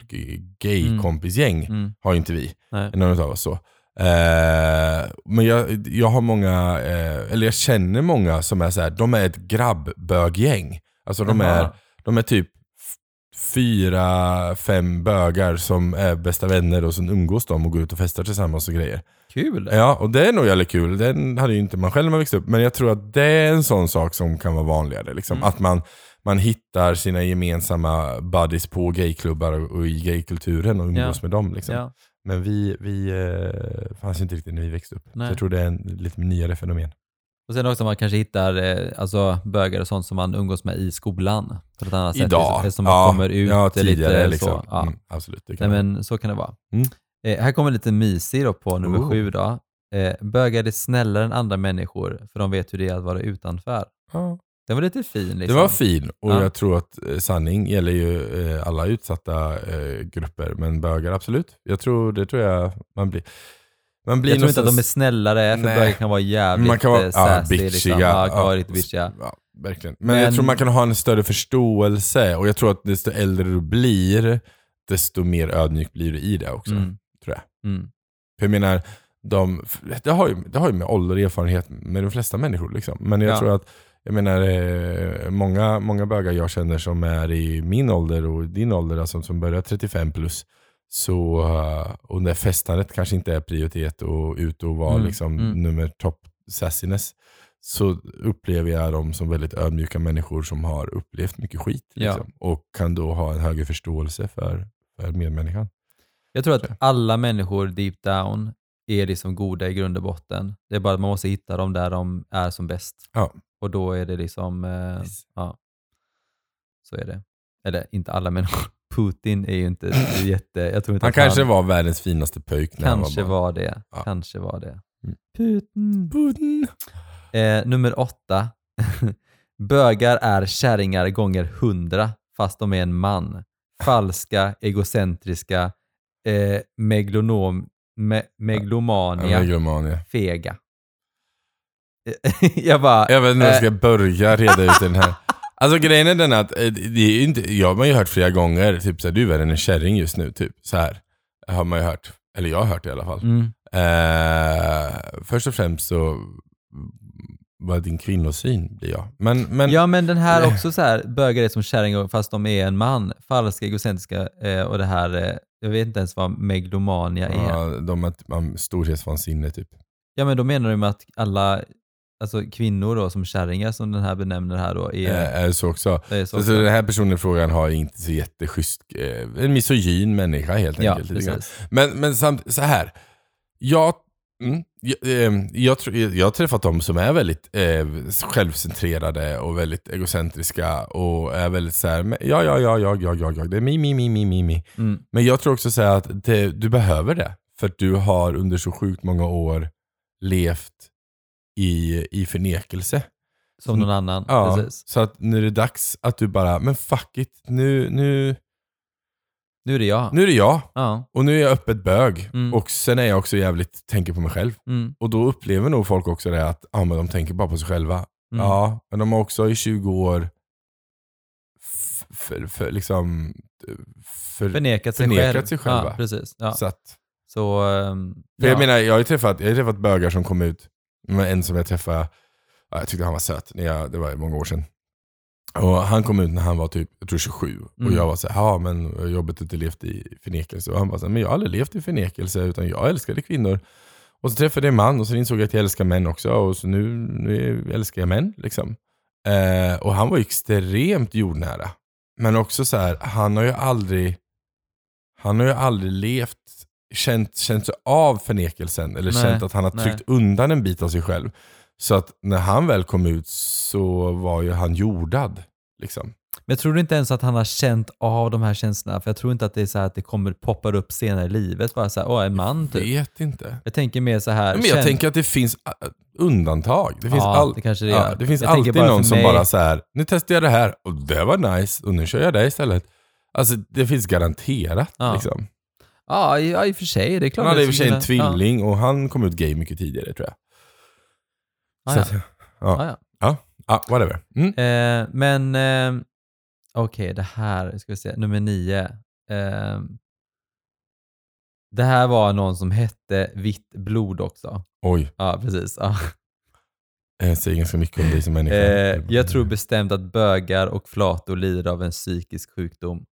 A: gay-kompisgäng,
B: Mm,
A: har inte vi.
B: nej.
A: Någon av oss så. Eh, men jag, jag har många, eh, eller jag känner många som är så här, de är ett grabbböggäng. Alltså de är, de är typ fyra, fem bögar som är bästa vänner och sen umgås de och går ut och festar tillsammans och grejer.
B: Kul!
A: Ja, och det är nog jävligt kul. Den hade ju inte man själv när man växte upp. Men jag tror att det är en sån sak som kan vara vanligare. Liksom.
B: Mm.
A: Att man, man hittar sina gemensamma buddies på gayklubbar och, i gaykulturen och umgås
B: Ja.
A: med dem. Liksom.
B: Ja.
A: Men vi, vi eh, fanns inte riktigt när vi växte upp. Så jag tror det är en lite nyare fenomen.
B: Och sen också man kanske hittar eh, alltså, bögar och sånt som man umgås med i skolan på ett annat sätt.
A: Idag.
B: Som man
A: ja,
B: kommer ut
A: ja, tidigare
B: lite
A: liksom.
B: så. Ja.
A: Mm, absolut.
B: Nej,
A: vara.
B: men så kan det vara.
A: Mm.
B: Eh, här kommer lite mysig då på nummer
A: Oh.
B: sju då. Eh, bögar är snällare än andra människor för de vet hur det är att vara utanför.
A: ja.
B: Den var lite fin liksom.
A: Det var fin och
B: Ja.
A: jag tror att eh, sanning gäller ju eh, alla utsatta eh, grupper. Men bögar absolut. Jag tror, det tror jag man blir. Man blir
B: jag tror inte att de är snällare, för
A: Nej.
B: bögar kan vara jävligt
A: Man kan vara
B: eh,
A: ja,
B: sassy.
A: bitchiga.
B: liksom. Ja, vara riktigt bitchiga.
A: ja, verkligen. Men,
B: Men-
A: jag tror man kan ha en större förståelse och jag tror att desto äldre du blir, desto mer ödmjuk blir du i det också.
B: Mm.
A: Tror jag.
B: Mm.
A: För jag menar, de, det, har ju, det har ju med ålder och erfarenhet med de flesta människor. Liksom. Men jag
B: Ja.
A: tror att, jag menar, eh, många, många bögar jag känner som är i min ålder och din ålder, alltså som börjar 35 plus, så, eh, och när festandet kanske inte är prioritet och ut och vara
B: Mm,
A: liksom
B: mm.
A: nummer top sassiness, så upplever jag dem som väldigt ödmjuka människor som har upplevt mycket skit.
B: Ja.
A: Liksom, och kan då ha en högre förståelse för, för medmänniskan.
B: Jag tror att alla människor deep down är liksom goda i grund och botten. Det är bara att man måste hitta dem där de är som bäst.
A: Ja.
B: Och då är det liksom, eh,
A: Yes.
B: ja, så är det. Eller inte alla människor. Putin är ju inte jätte, jag tror inte
A: Han
B: att
A: kanske
B: han
A: var världens finaste pöjk när
B: kanske
A: han var
B: var det.
A: Ja.
B: Kanske var det.
A: Mm.
B: Putin.
A: Putin.
B: Eh, nummer åtta. [LAUGHS] Bögar är kärringar gånger hundra fast de är en man. Falska, egocentriska, eh, meglonom, me, meglomania,
A: Megalomania.
B: fega. [LAUGHS] jag bara,
A: Jag vet inte hur jag
B: Eh.
A: ska börja reda ut den här. [LAUGHS] Alltså grejen är den att, eh, det är inte, jag har man ju hört flera gånger, typ såhär, du är värre än en kärring just nu, typ så här Har man ju hört. Eller jag har hört det i alla fall.
B: mm,
A: Eh, först och främst så, vad din kvinnosyn blir jag. Men, men
B: ja men den här [LAUGHS] också så här, bögar är som kärringar fast de är en man. Falska, egocentriska eh, och det här, eh, jag vet inte ens vad meglomania är.
A: ja, de är man, storhetsvansinne typ.
B: Ja men då menar du med att alla alltså kvinnor då som kärringar som den här benämner här då är,
A: Eh, är så också.
B: är så
A: Så, så den här personen i frågan har inte så jätteschysst, eh, en misogyn människa helt
B: Ja,
A: enkelt.
B: precis.
A: Men, men samt, så här. Jag, mm, jag, eh, jag, tror- jag har träffat dem som är väldigt eh, självcentrerade och väldigt egocentriska och är väldigt så här, men, ja, ja, ja, ja, ja, ja, ja, det är mi, mi, mi, mi, mi, mi.
B: Mm.
A: Men jag tror också så här att det, du behöver det. För att du har under så sjukt många år levt i, i förnekelse.
B: Som någon annan.
A: Ja,
B: Precis.
A: så att nu är det dags att du bara, men fuck it, nu, nu,
B: Nu är det jag.
A: Nu är det jag.
B: Ja.
A: Och nu är jag öppet bög.
B: Mm.
A: Och sen är jag också jävligt, tänker på mig själv.
B: Mm.
A: Och då upplever nog folk också det att ja, men de tänker bara på sig själva.
B: Mm.
A: Ja, men de har också i 20 år för, för, liksom, för,
B: Förnekat sig
A: Förnekat
B: själv.
A: sig själva.
B: Ja, precis. Ja.
A: Så att,
B: Så, ja.
A: jag menar, jag har ju träffat, jag har träffat bögar som kom ut, men en som jag träffade, ja, jag tyckte han var söt, när jag, det var många år sedan. Och han kom ut när han var typ, jag tror 27. Och
B: Mm.
A: jag var så här, ja men jobbet inte levt i förnekelse. Och han bara så här, men jag har aldrig levt i förnekelse, utan jag älskade kvinnor. Och så träffade jag en man och så insåg jag att jag älskar män också. Och så nu, nu älskar jag män. Liksom. Eh, och han var extremt jordnära. Men också så här, han har ju aldrig, han har ju aldrig levt, känt, känt sig av förnekelsen. Eller
B: Nej,
A: känt att han har
B: nej.
A: tryckt undan en bit av sig själv. Så att när han väl kom ut så var ju han jordad. Liksom.
B: Men jag tror inte ens att han har känt av de här känslorna, för jag tror inte att det är så här att det kommer poppar upp senare i livet, bara så här, åh, en man typ.
A: Vet inte.
B: Jag tänker mer så här.
A: Men jag
B: känn-
A: tänker att det finns äh, undantag. Det finns,
B: Ja,
A: all,
B: det kanske det
A: ja, det finns
B: Jag
A: alltid någon som
B: mig-
A: bara så här. nu testar jag det här och det var nice och nu kör jag det istället. Alltså det finns garanterat.
B: Ja.
A: Liksom.
B: Ja, i, ja, i och för sig. Det är klart
A: Han hade i och för sig en tvilling och han kom ut gay mycket tidigare tror jag.
B: Ja,
A: Så
B: ja. Ja,
A: ja.
B: ja.
A: ja, whatever. Mm.
B: Eh, men eh, okej, det här ska vi se. Nummer nio. Eh, det här var någon som hette Vitt blod också.
A: Oj,
B: Ja, precis. Ja.
A: jag säger ganska mycket om dig som människa.
B: Eh, jag tror bestämt att bögar och flator lider av en psykisk sjukdom.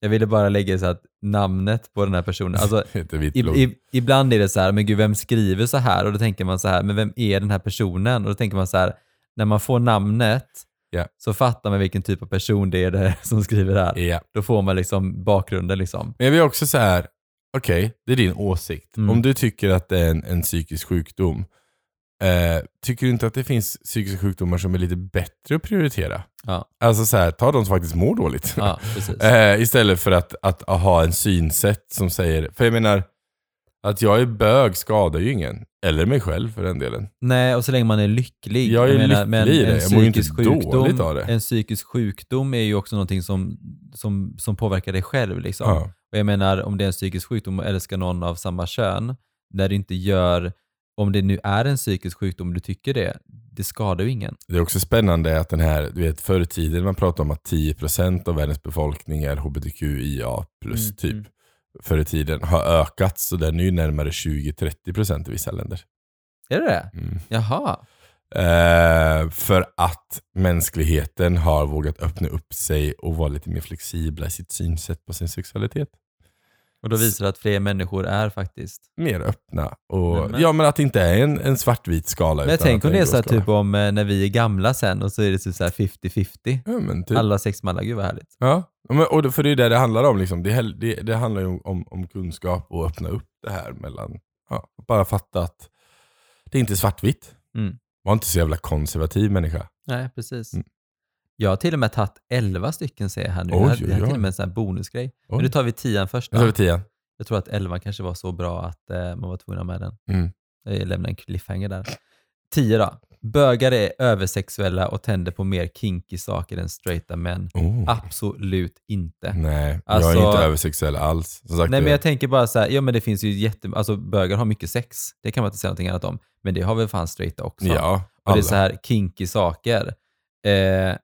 B: Jag ville bara lägga så att namnet på den här personen, alltså [LAUGHS] I, i, ibland är det så här, men gud vem skriver så här? Och då tänker man så här, men vem är den här personen? Och då tänker man så här, när man får namnet
A: Ja.
B: så fattar man vilken typ av person det är det [LAUGHS] som skriver det här.
A: Ja.
B: Då får man liksom bakgrunden liksom.
A: Men jag vill också så här. okej, det är din åsikt.
B: Mm.
A: Om du tycker att det är en, en psykisk sjukdom, eh, tycker du inte att det finns psykiska sjukdomar som är lite bättre att prioritera?
B: Ja,
A: Alltså så här, ta de som faktiskt mår dåligt.
B: ja [LAUGHS]
A: eh, istället för att, att ha en synsätt som säger, för jag menar, att jag är bög skadar ju ingen. Eller mig själv för den delen.
B: Nej, och så länge man är lycklig.
A: Jag är lycklig i det.
B: en
A: Jag mår ju inte
B: psykisk
A: dåligt av det.
B: En psykisk sjukdom är ju också någonting som, som, som påverkar dig själv. Liksom.
A: Ja.
B: Och jag menar, om det är en psykisk sjukdom och älskar någon av samma kön, när det inte gör, om det nu är en psykisk sjukdom du tycker det, det skadar ju ingen.
A: Det är också spännande att den här, du vet förr i tiden man pratade om att 10% av världens befolkning är hbtqia plus
B: Mm,
A: typ.
B: mm.
A: Förr i tiden har ökat så den är ju närmare 20-30% i vissa länder.
B: Är det det?
A: Mm.
B: Jaha.
A: Eh, för att mänskligheten har vågat öppna upp sig och vara lite mer flexibla i sitt synsätt på sin sexualitet.
B: Och då visar det att fler människor är faktiskt.
A: Mer öppna. Och,
B: Nämen.
A: ja men att det inte är en, en svartvit skala.
B: Men jag tänker om det är så här, typ om eh, när vi är gamla sen och så är det typ så här 50-50.
A: Ja, men typ.
B: Alla sex man, gud vad härligt.
A: Ja, men, och det, för det är det det handlar om. Liksom. Det, det, det handlar ju om, om, om kunskap och öppna upp det här mellan, ja, bara fatta att det är inte är svartvitt.
B: Mm.
A: Var inte så jävla konservativ människa.
B: Nej, precis.
A: Mm.
B: Jag har till och med tagit 11 stycken ser jag här nu.
A: Oj,
B: jag
A: oj,
B: jag till och med en sån här bonusgrej.
A: Oj.
B: Men nu tar vi tian först.
A: Jag tar
B: Då.
A: vi tian.
B: Jag tror att 11 kanske var så bra att eh, man var tvungen att ha med den.
A: Mm.
B: Jag lämnar en cliffhanger där. 10 då. Bögar är översexuella och tänder på mer kinky saker än straighta män.
A: Oh.
B: Absolut inte.
A: Nej, jag
B: Alltså-
A: är inte översexuell alls.
B: Nej men
A: jag-
B: jag tänker bara så här, ja men det finns ju jätte, alltså bögar har mycket sex. Det kan man inte säga någonting annat om. Men det har väl fan straighta också.
A: ja,
B: och det
A: alla.
B: är så här kinky saker. Eh,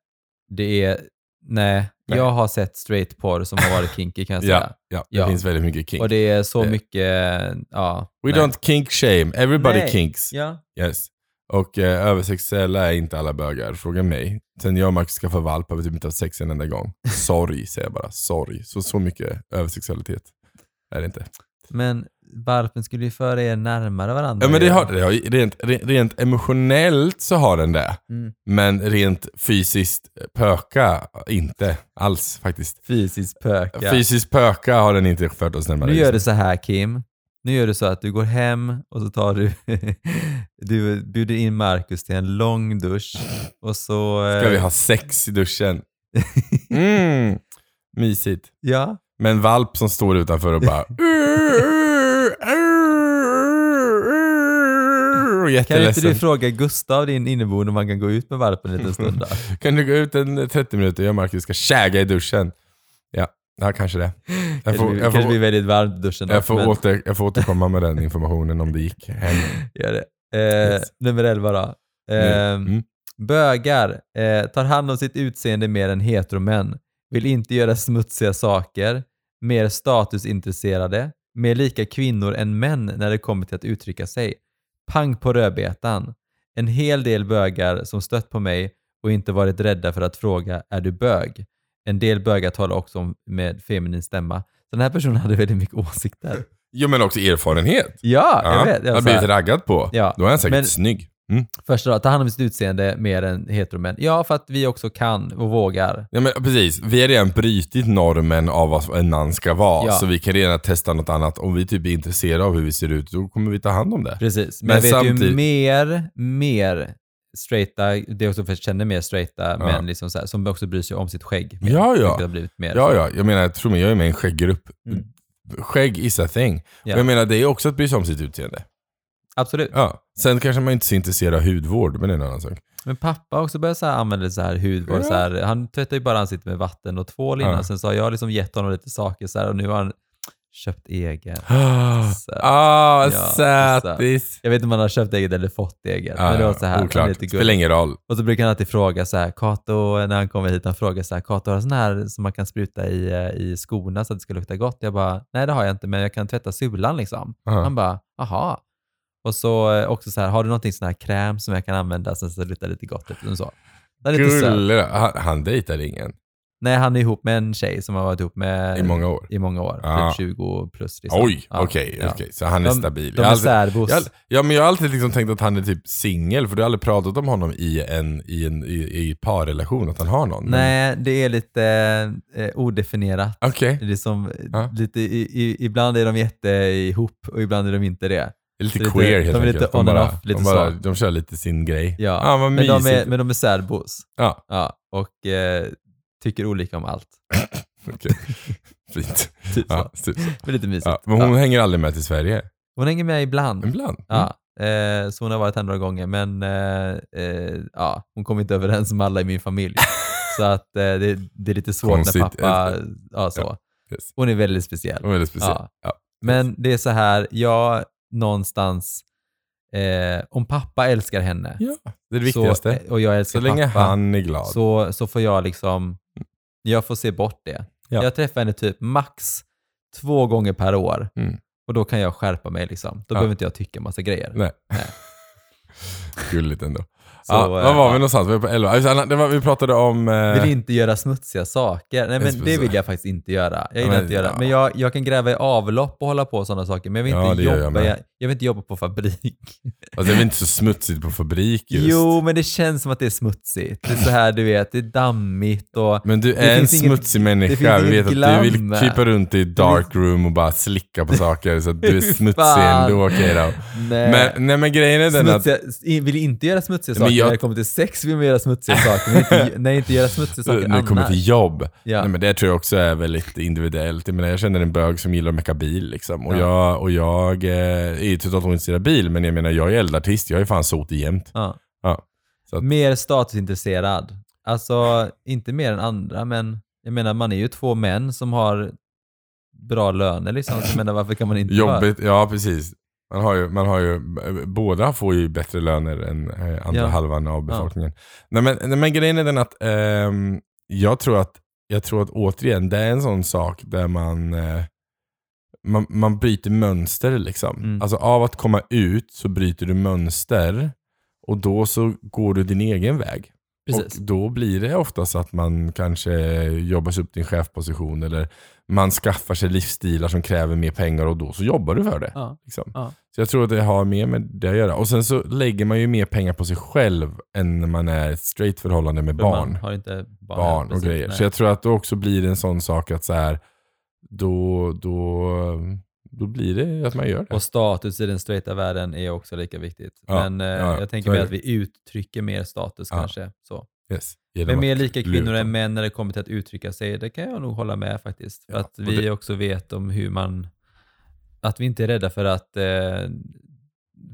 B: det är, nej,
A: Nej.
B: jag har sett straight porr som har varit kinky kan jag [LAUGHS] säga.
A: ja, ja, det
B: Ja.
A: finns väldigt mycket kink.
B: Och det är så
A: Det-
B: mycket, ja.
A: We
B: nej.
A: don't kink shame, everybody
B: Nej.
A: kinks.
B: Ja.
A: Yes. Och eh, översexuella är inte alla bögar, fråga mig. Sen jag och Max skaffade valp har vi typ inte haft sex en enda gång. Sorry säger jag bara, sorry. Så, så mycket översexualitet är det inte.
B: Men valpen skulle ju föra er närmare varandra.
A: Ja, men det har, det har, rent, rent, emotionellt så har den det.
B: Mm.
A: Men rent fysiskt pöka, inte alls faktiskt.
B: Fysiskt pöka.
A: Fysiskt pöka har den inte fört oss närmare.
B: Nu gör
A: just
B: du så här Kim. Nu gör du så att du går hem och så tar du, [LAUGHS] du bjuder in Markus till en lång dusch och så... eh,
A: Ska vi ha sex i duschen? Mm, [LAUGHS] mysigt.
B: Ja,
A: Med en valp som står utanför och bara... [LAUGHS]
B: kan inte du fråga Gustav, din inneboende, om han kan gå ut med valpen en liten [LAUGHS] stund?
A: Kan du gå ut en 30 minuter? Jag och Marcus ska käga i duschen. Ja, Ja, kanske det. Jag får,
B: blir-
A: jag
B: kanske
A: får,
B: blir väldigt varmt i duschen.
A: jag får,
B: men-
A: åter, jag får återkomma med den informationen om det gick hem. [LAUGHS]
B: Gör det. Eh,
A: Yes.
B: Nummer 11 då. Eh,
A: Mm.
B: Bögar eh, tar hand om sitt utseende mer än heteromän, vill inte göra smutsiga saker, mer statusintresserade, mer lika kvinnor än män när det kommer till att uttrycka sig. Pang på rödbetan. En hel del bögar som stött på mig och inte varit rädda för att fråga är du bög? En del bögar talar också om med feminin stämma. Så den här personen hade väldigt mycket åsikter. [LAUGHS]
A: Jo men också erfarenhet.
B: Ja, jag
A: Ja,
B: vet. Jag
A: har blivit raggad på.
B: Ja,
A: Då är han säkert
B: men-
A: snygg. Mm.
B: Första då, ta hand om sitt utseende mer än heteromän. Ja, för att vi också kan och vågar.
A: Ja, men precis, vi har redan brutit normen av vad en man ska vara.
B: Ja.
A: Så vi kan redan testa något annat. Om vi typ är intresserade av hur vi ser ut, då kommer vi ta hand om det.
B: Precis. Men,
A: Men
B: jag vet ju mer, mer straighta, det är också för att jag känner mer straighta
A: Ja.
B: män liksom så här, som också bryr sig om sitt skägg. mer.
A: Ja, ja.
B: Vilket har blivit mer
A: Ja,
B: så.
A: ja. Jag menar, tro mig, jag är med i en skägggrupp.
B: Mm.
A: Skägg is a thing.
B: Ja.
A: Och Jag menar, det är också att bry sig om sitt utseende.
B: Absolut.
A: Ja. Sen kanske man inte är så intresserad av hudvård, men det är en annan sak.
B: Men pappa också börjat så här använda så här hudvård.
A: Ja.
B: Så här, han tvättar ju bara ansiktet med vatten och tvål innan.
A: Ja.
B: Sen så har jag liksom gett honom lite saker så här, och nu har han köpt eget. [GASPS]
A: Ah,
B: Ja,
A: sötis.
B: Jag vet inte om han har köpt eget eller fått eget. men det var så här,
A: oklart.
B: lite.
A: Spelar ingen roll.
B: Och så brukar han alltid fråga så här, Kato, när han kommer hit, han frågar så här, Kato har du sån här som man kan spruta i, eh, i skorna så att det ska lukta gott? Jag bara, nej det har jag inte, men jag kan tvätta sulan liksom.
A: Ja.
B: Han bara, aha. Och så eh, också så här, har du någonting sån här kräm som jag kan använda så att det luktar lite gott? Typ, så.
A: Gulle. Han, han dejtar ingen
B: Nej, han är ihop med en tjej som har varit ihop med
A: i många år.
B: i många år.
A: Ja.
B: Typ 20 plus. Liksom.
A: Oj,
B: Ja,
A: okej,
B: ja.
A: okej. Så han är
B: De-
A: stabil.
B: De är
A: alltid-
B: särbos.
A: jag, ja, men jag har alltid liksom tänkt att han är typ singel, för du har aldrig pratat om honom i en, i en i, i parrelation, att han har någon.
B: Nej, det är lite eh, odefinierat.
A: Okej,
B: Det är som,
A: Ja.
B: lite, i, i, ibland är de jätte ihop och ibland är de inte det.
A: Det är lite
B: lite-
A: queer helt
B: de är lite
A: enkelt.
B: on and
A: bara,
B: off, lite
A: de, bara,
B: så.
A: de kör lite sin grej.
B: Ja,
A: ah,
B: men, de är, men de är särbos.
A: Ja,
B: Ja, och eh, tycker olika om allt. [LAUGHS]
A: okej. [LAUGHS] Fint.
B: Typ
A: Ja, typ så.
B: Är lite mysigt.
A: Ja, men hon
B: ja.
A: hänger aldrig med till Sverige.
B: hon hänger med ibland.
A: Ibland. Mm.
B: Ja, eh, så hon har varit här några gånger, men eh, eh, ja, hon kom inte överens med alla i min familj. [LAUGHS] så att eh, det, det är lite svårt
A: Konstigt.
B: när pappa... Ja, så.
A: Yes.
B: Hon är väldigt speciell.
A: Hon är väldigt speciell.
B: Ja.
A: Ja.
B: Men det är så här, jag någonstans, eh, om pappa älskar henne
A: Ja, det är det viktigaste.
B: Så, och jag
A: Så,
B: älskar
A: länge
B: pappa,
A: han är glad.
B: så, så får jag liksom, jag får se bort det.
A: Ja.
B: Jag träffar henne typ max två gånger per år
A: Mm.
B: och då kan jag skärpa mig liksom. Då
A: Ja.
B: behöver inte jag tycka massa grejer.
A: Nej.
B: Nej. [LAUGHS]
A: Gulligt ändå.
B: Så,
A: ja,
B: eh,
A: var var vi
B: ja.
A: någonstans? Vi var på 11. Alltså, vi pratade om... Eh,
B: Vill inte göra smutsiga saker. Nej men det vill jag faktiskt inte göra. Jag
A: Ja,
B: gillar
A: men,
B: inte göra.
A: ja.
B: Men jag, jag kan gräva i avlopp och hålla på och sådana saker. Men jag vill
A: Ja,
B: inte,
A: jag
B: jobba,
A: med.
B: jag, jag vill inte jobba på fabrik.
A: alltså, det är väl inte så smutsigt på fabrik just.
B: Jo, men det känns som att det är smutsigt. Det är så här, du vet, det är dammigt och...
A: Men du är en
B: ingen-
A: smutsig
B: det
A: människa. Vi
B: ingen
A: vet att du vill
B: glam.
A: krypa runt i dark room och bara slicka på [LAUGHS] saker så att du är smutsig ändå. Okej då.
B: Nej.
A: Men, nej men grejen är den att...
B: Smutsiga, vill inte göra smutsiga saker
A: jag-
B: när det kommer till sex, vill man göra smutsiga saker. Men inte, [LAUGHS] nej, inte göra smutsiga saker
A: När det kommer till jobb.
B: Ja.
A: Nej, men det tror jag också är väldigt individuellt. Jag, menar, jag känner en bög som gillar att mecka bil. Liksom. Och,
B: Ja.
A: jag, och jag eh, är ju totalt ointresserad av bil, men jag menar jag är eldartist. Jag är fan sotig jämt.
B: Ja.
A: Ja. Att,
B: Mer statusintresserad. Alltså, inte mer än andra, men jag menar, man är ju två män som har bra löner liksom. Så jag menar, varför kan man inte vara-
A: jobbigt, ja precis. Man har ju, man har ju, båda får ju bättre löner än eh, andra
B: Ja.
A: halvan av befolkningen. Nej, men, nej, men grejen är den att ehm, jag, tror att jag tror att återigen, det är en sån sak där man eh, man, man bryter mönster liksom.
B: Mm.
A: Alltså av att komma ut så bryter du mönster och då så går du din egen väg.
B: Precis.
A: Och då blir det oftast att man kanske jobbar sig upp till en chefposition eller man skaffar sig livsstilar som kräver mer pengar och då så jobbar du för det.
B: Ja.
A: Liksom.
B: Ja.
A: Så jag tror att det har mer med det att göra. Och sen så lägger man ju mer pengar på sig själv än när man är i ett straight förhållande med
B: För
A: barn.
B: Man har inte barn,
A: barn och grejer. Så jag tror att det också blir en sån sak att så här, då, då, då blir det att man gör det.
B: Och status i den straighta världen är också lika viktigt.
A: Ja,
B: Men eh,
A: ja,
B: jag tänker
A: det.
B: att vi uttrycker mer status kanske. Så.
A: Yes.
B: Men mer lika
A: luta.
B: kvinnor än män när det kommer till att uttrycka sig, det kan jag nog hålla med faktiskt. För att vi
A: det-
B: också vet om hur man, att vi inte är rädda för att, eh,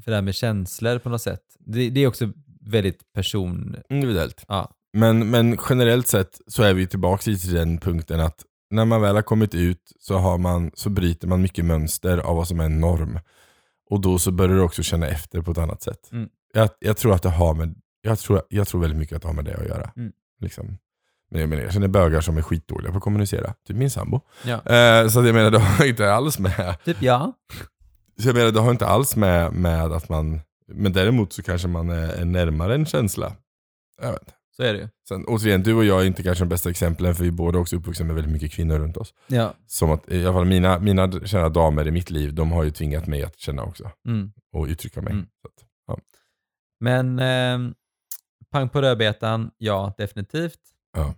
B: för det här med känslor på något sätt. Det, det är också väldigt person,
A: Individuellt.
B: ja,
A: Men, men generellt sett så är vi tillbaka till den punkten att när man väl har kommit ut så, har man, så bryter man mycket mönster av vad som är en norm. Och då så börjar du också känna efter på ett annat sätt.
B: Mm.
A: Jag, jag tror att det har med, jag tror, jag tror väldigt mycket att det har med det att göra.
B: Mm.
A: Liksom. Men jag, menar, jag känner bögar som är skitdåliga på att kommunicera. Typ min sambo.
B: Ja.
A: Eh, så att jag menar, det har inte alls med
B: Typ ja.
A: så jag menar, det har inte alls med, med att man... Men däremot så kanske man är, är närmare en känsla. Jag vet inte.
B: Så är det ju.
A: Sen, återigen, du och jag är inte kanske de bästa exemplen för vi är båda också uppvuxna med väldigt mycket kvinnor runt oss.
B: Ja.
A: Som att, i alla fall mina, mina kära damer i mitt liv, de har ju tvingat mig att känna också.
B: Mm.
A: Och uttrycka mig.
B: Mm.
A: Så att, ja.
B: Men eh, pang på rödbetan, ja definitivt.
A: Ja.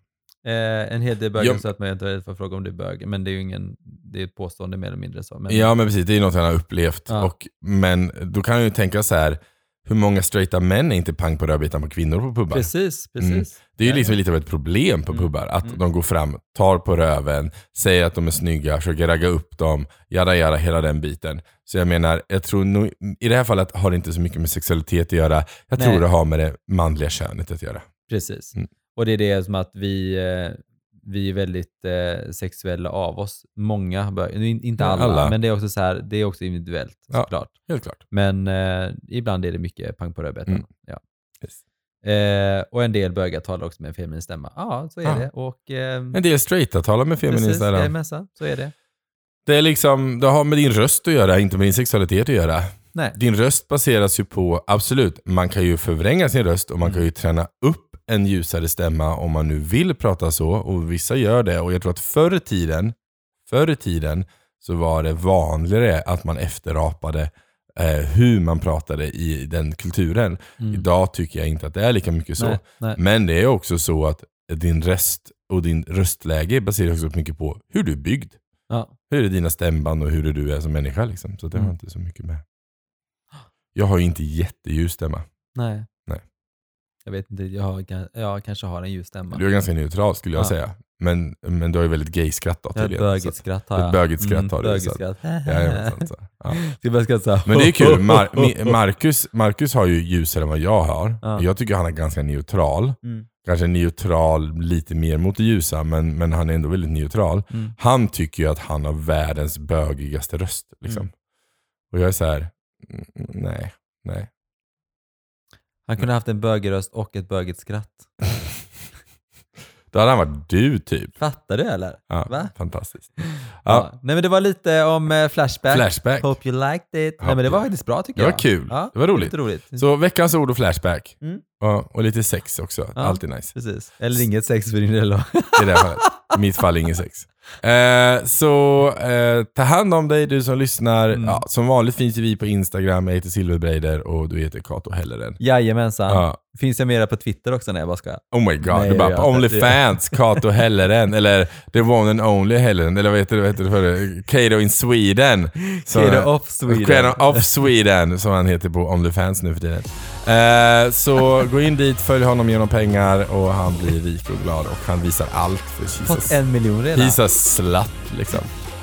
B: Eh, en hel del bögar
A: Ja.
B: sa att man inte får fråga om du är bög, men det är ju ingen, det är ett påstående mer eller mindre så. Men,
A: ja men precis, det är något han har upplevt.
B: Ja.
A: Och, men då kan jag ju tänka så här. Hur många straighta män är inte pang på rödbetan på kvinnor på pubbar?
B: Precis, precis.
A: Mm. Det är ju liksom
B: ja.
A: lite av ett problem på
B: Mm.
A: pubbar. Att
B: Mm.
A: de går fram, tar på röven, säger att de är snygga, försöker ragga upp dem, jada jada, hela den biten. Så jag menar, jag tror nog, i det här fallet har det inte så mycket med sexualitet att göra. Jag
B: Nej.
A: tror det har med det manliga könet att göra.
B: Precis.
A: Mm.
B: Och det är det som att vi, eh, vi är väldigt eh, sexuella av oss. Många in- inte
A: Ja,
B: alla,
A: alla.
B: men det är också så här, det är också individuellt
A: Ja.
B: såklart.
A: Helt klart.
B: Men eh, ibland är det mycket pang på rödbetan.
A: Mm.
B: Ja.
A: Yes.
B: Eh, och en del bögar talar också med en feminin stämma. Ja, så är
A: Ja.
B: det. Och, eh,
A: En del straighta talar med feminin stämma.
B: jajamensan, så är det.
A: Det är liksom, det har med din röst att göra, inte med din sexualitet att göra.
B: Nej.
A: Din röst baseras ju på, absolut, man kan ju förvränga sin röst och man kan ju träna upp en ljusare stämma om man nu vill prata så. Och vissa gör det. Och jag tror att förr i tiden, förr i tiden så var det vanligare att man efterapade eh, hur man pratade i den kulturen.
B: Mm.
A: Idag tycker jag inte att det är lika mycket så.
B: Nej, nej.
A: Men det är också så att din röst och din röstläge baseras också mycket på hur du är byggd.
B: Ja.
A: Hur är dina stämband och hur är du är som människa. Liksom. Så det har
B: Mm.
A: inte så mycket med. Jag har ju inte jätteljus stämma.
B: Nej. Jag vet inte, jag, har, jag kanske har en ljus stämma.
A: Du är ganska neutral skulle jag
B: Ja.
A: säga. Men, men du har ju väldigt gay-skratt då
B: har ett
A: tydligen.
B: bögigt skratt har
A: ett
B: jag.
A: bögigt skratt har du,
B: Bögigt.
A: Jajamensan, så. Ja. [LAUGHS]
B: Ska här?
A: Men det är kul. Mar [LAUGHS] Marcus, Marcus har ju ljusare än vad jag har.
B: Ja.
A: Jag tycker han är ganska neutral.
B: Mm.
A: Kanske neutral lite mer mot det ljusa, men, men han är ändå väldigt neutral.
B: Mm.
A: Han tycker ju att han har världens bögigaste röst. Liksom.
B: Mm.
A: Och jag är så här, mm, nej, nej.
B: Han kunde haft en bögig röst och ett bögigt skratt. [LAUGHS]
A: Då hade han varit du typ.
B: Fattar du eller?
A: Ja,
B: Va?
A: Fantastiskt.
B: Ja.
A: Ja,
B: Nej men det var lite om eh, Flashback.
A: Flashback.
B: Hope you liked it. Nej
A: Hope
B: men det var faktiskt bra tycker
A: Det
B: jag.
A: var kul.
B: Ja,
A: Det var roligt.
B: Roligt.
A: Så veckans ord och Flashback.
B: Mm.
A: Ja, och lite sex också.
B: Ja.
A: Alltid nice.
B: Precis. Eller inget sex för din del då. [LAUGHS]
A: I det fallet. I mitt fall ingen sex. Eh, så eh, ta hand om dig du som lyssnar.
B: Mm.
A: Ja, som vanligt finns ju vi på Instagram. Jag heter Silverbreider och du heter Kato Helleren.
B: Jajamensan.
A: Ja.
B: Finns jag mera på Twitter också när jag bara ska?
A: Oh my god,
B: Nej,
A: du bara. Onlyfans, Kato Helleren, eller The One and Only Helleren, eller vad heter det, vad heter det för det? Kato in Sweden.
B: Kato of Sweden.
A: Kato of Sweden, som han heter på Onlyfans nu för tiden. Eh, så gå in dit, följ honom genom pengar och han blir rik och glad och han visar allt för
B: Fått
A: Jesus.
B: en miljon redan.
A: He's a slut liksom.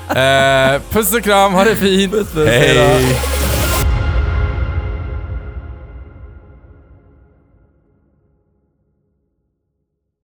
A: Eh, puss och kram, ha det fint.
B: Puss, puss, hej då.
A: Hej!